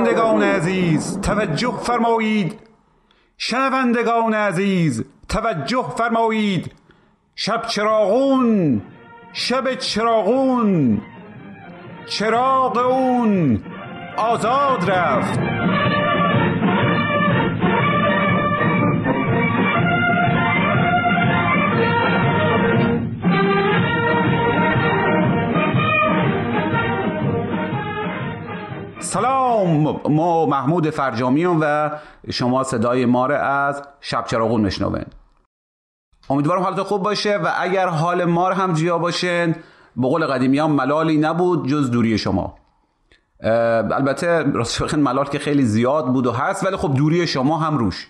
شنوندگان عزیز توجه فرمایید. شنوندگان عزیز توجه فرمایید. شب چراغون شب چراغون. چراغ اون آزاد رفت. سلام ما محمود فرجامیون و شما صدای ما رو از شب چراغون میشنوین. امیدوارم حالت خوب باشه و اگر حال ما رو هم جیا باشین به قول قدیمی هم ملالی نبود جز دوری شما. البته راست بخین ملال که خیلی زیاد بود و هست ولی خب دوری شما هم روش.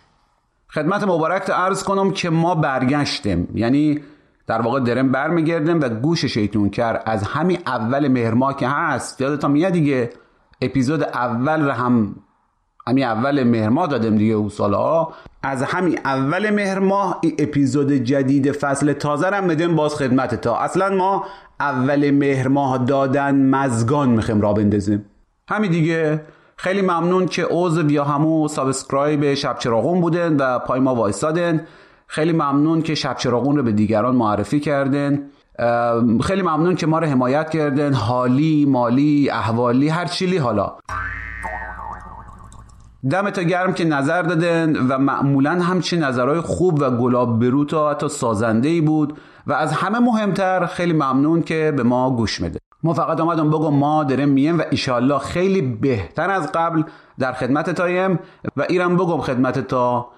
خدمت مبارک عرض کنم که ما برگشتیم. یعنی در واقع درم برمیگردیم و گوش شیطون کرد از همین اول مهر که هست. یادتان میاد دیگه؟ اپیزود اول رو هم همین اول مهر ماه دادم دیگه اون سالها از همین اول مهر ماه این اپیزود جدید فصل تازه رو بدیم باز خدمت تا اصلا ما اول مهر ماه دادن مزگان می‌خوایم را بندازیم. همین دیگه. خیلی ممنون که عضو یا همو سابسکرایب شب چراغون بودن و پای ما وایستادن خیلی ممنون که شب چراغون رو به دیگران معرفی کردن. خیلی ممنون که ما رو حمایت کردن حالی مالی احوالی هر چیلی حالا. دمت گرم که نظر دادن و معمولا همچین نظرهای خوب و گلاب بروت و حتی سازنده ای بود و از همه مهمتر خیلی ممنون که به ما گوش میده ما فقط آمدم بگم ما داریم میم و ایشالله خیلی بهتر از قبل در خدمت تایم و ایرم بگم خدمت تا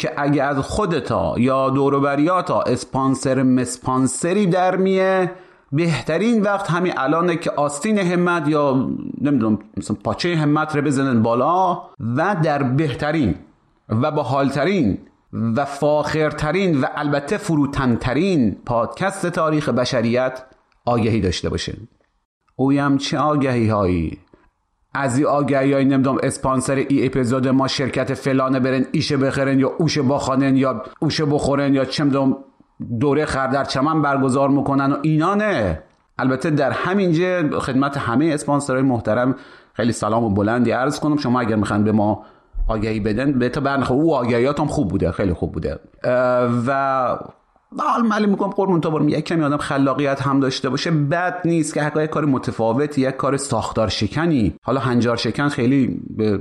که اگه از خودتا یا دوروبریاتا اسپانسر مسپانسری در میه بهترین وقت همین الانه که آستین همت یا نمی‌دونم مثلا پاچه همت رو بزنن بالا و در بهترین و با حالترین و فاخرترین و البته فروتنترین پادکست تاریخ بشریت آگهی داشته باشین. اویم چه آگهی هایی از این آگهی های نمی‌دونم اسپانسر ای اپیزود ما شرکت فلانه برن ایشه بخرن یا اوشه بخوانن یا اوشه بخورن یا چه دوره خردر چمن برگزار می‌کنن و اینا نه. البته در همینجا خدمت همه اسپانسرهای محترم خیلی سلام و بلندی عرض کنم. شما اگر می‌خواین به ما آگهی بدن به تا برنخ او آگهیات هم خوب بوده خیلی خوب بوده. و حال ملی می‌کنم قربون تا برم یک کمی آدم خلاقیت هم داشته باشه. بد نیست که حقا یک کار متفاوت یک کار ساختار شکنی. حالا هنجار شکن خیلی به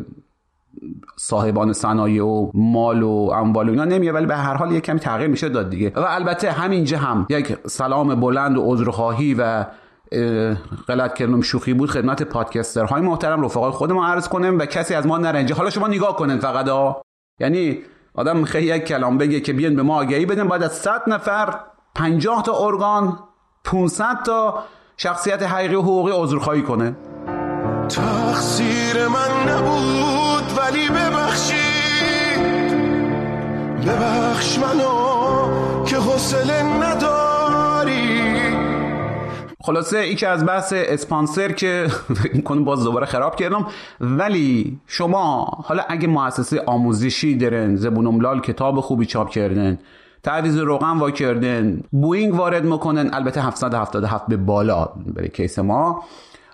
صاحبان صنایع و مال و اموال و اینا نمیه ولی به هر حال یک کمی تغییر میشه داد دیگه. و البته همینجا هم یک سلام بلند و عذرخواهی و غلط کردم شوخی بود خدمت پادکستر های محترم رفقای خود ما عرض کنم و کسی از ما نرنجه حالا شما نگاه کنن فقط ها یعنی آدم خیلی یک کلام بگه که بیان به ما آگهی بدن باید از 100 نفر 50 تا ارگان 500 تا شخصیت حقیقی و حقوقی عذرخواهی کنه. تقصیر من نبود ولی ببخشید. ببخش منو که حوصله نداری خلاصه اینکه از بحث اسپانسر که کنم باز دوباره خراب کردم. ولی شما حالا اگه مؤسسه آموزشی دارن زبون کتاب خوبی چاپ کردن تعویض روغن وا کردن بوینگ وارد می‌کنن البته 777 به بالا برای case ما.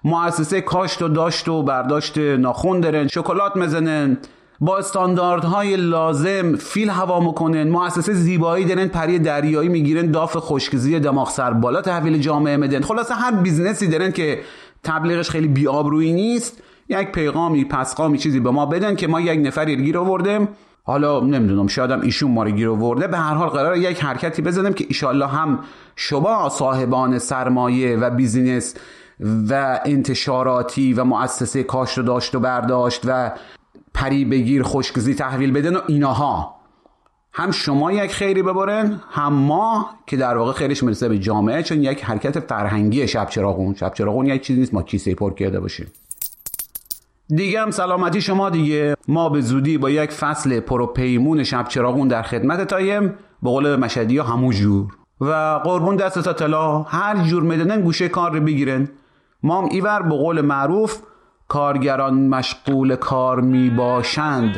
مؤسسه کاشت و داشت و برداشت ناخون دارن شکلات می‌زنن با استانداردهای لازم فیل هوا می‌کنن مؤسسه زیبایی دارن پری دریایی می‌گیرن داف خشکزی دماغ سر بالا تحویل جامعه میدن. خلاصه هر business ی دارن که تبلیغش خیلی بیابرویی نیست یک پیغامی پسقامی چیزی به ما بدن که ما یک نفری گیر آوردیم. حالا نمی‌دونم شایدم ایشون ما رو گیر آورده. به هر حال قرار یک حرکتی بزنیم که ایشالله هم شما صاحبان سرمایه و بیزینس و انتشاراتی و مؤسسه کاشت و داشت و برداشت و پری بگیر خشکزی تحویل بدن و ایناها. هم شما یک خیری ببرن هم ما که در واقع خیرش می‌رسه به جامعه چون یک حرکت فرهنگی شب چراغون شب چراغون یک چیزی نیست ما کیسه پر کرده باشیم. دیگه هم سلامتی شما دیگه. ما به زودی با یک فصل پروپیمون شب چراغون در خدمت تایم. به قول همو جور. و قربون دست تا طلا هر جور میدنن گوشه کار رو بگیرن. ما هم ایور به قول معروف کارگران مشغول کار می باشند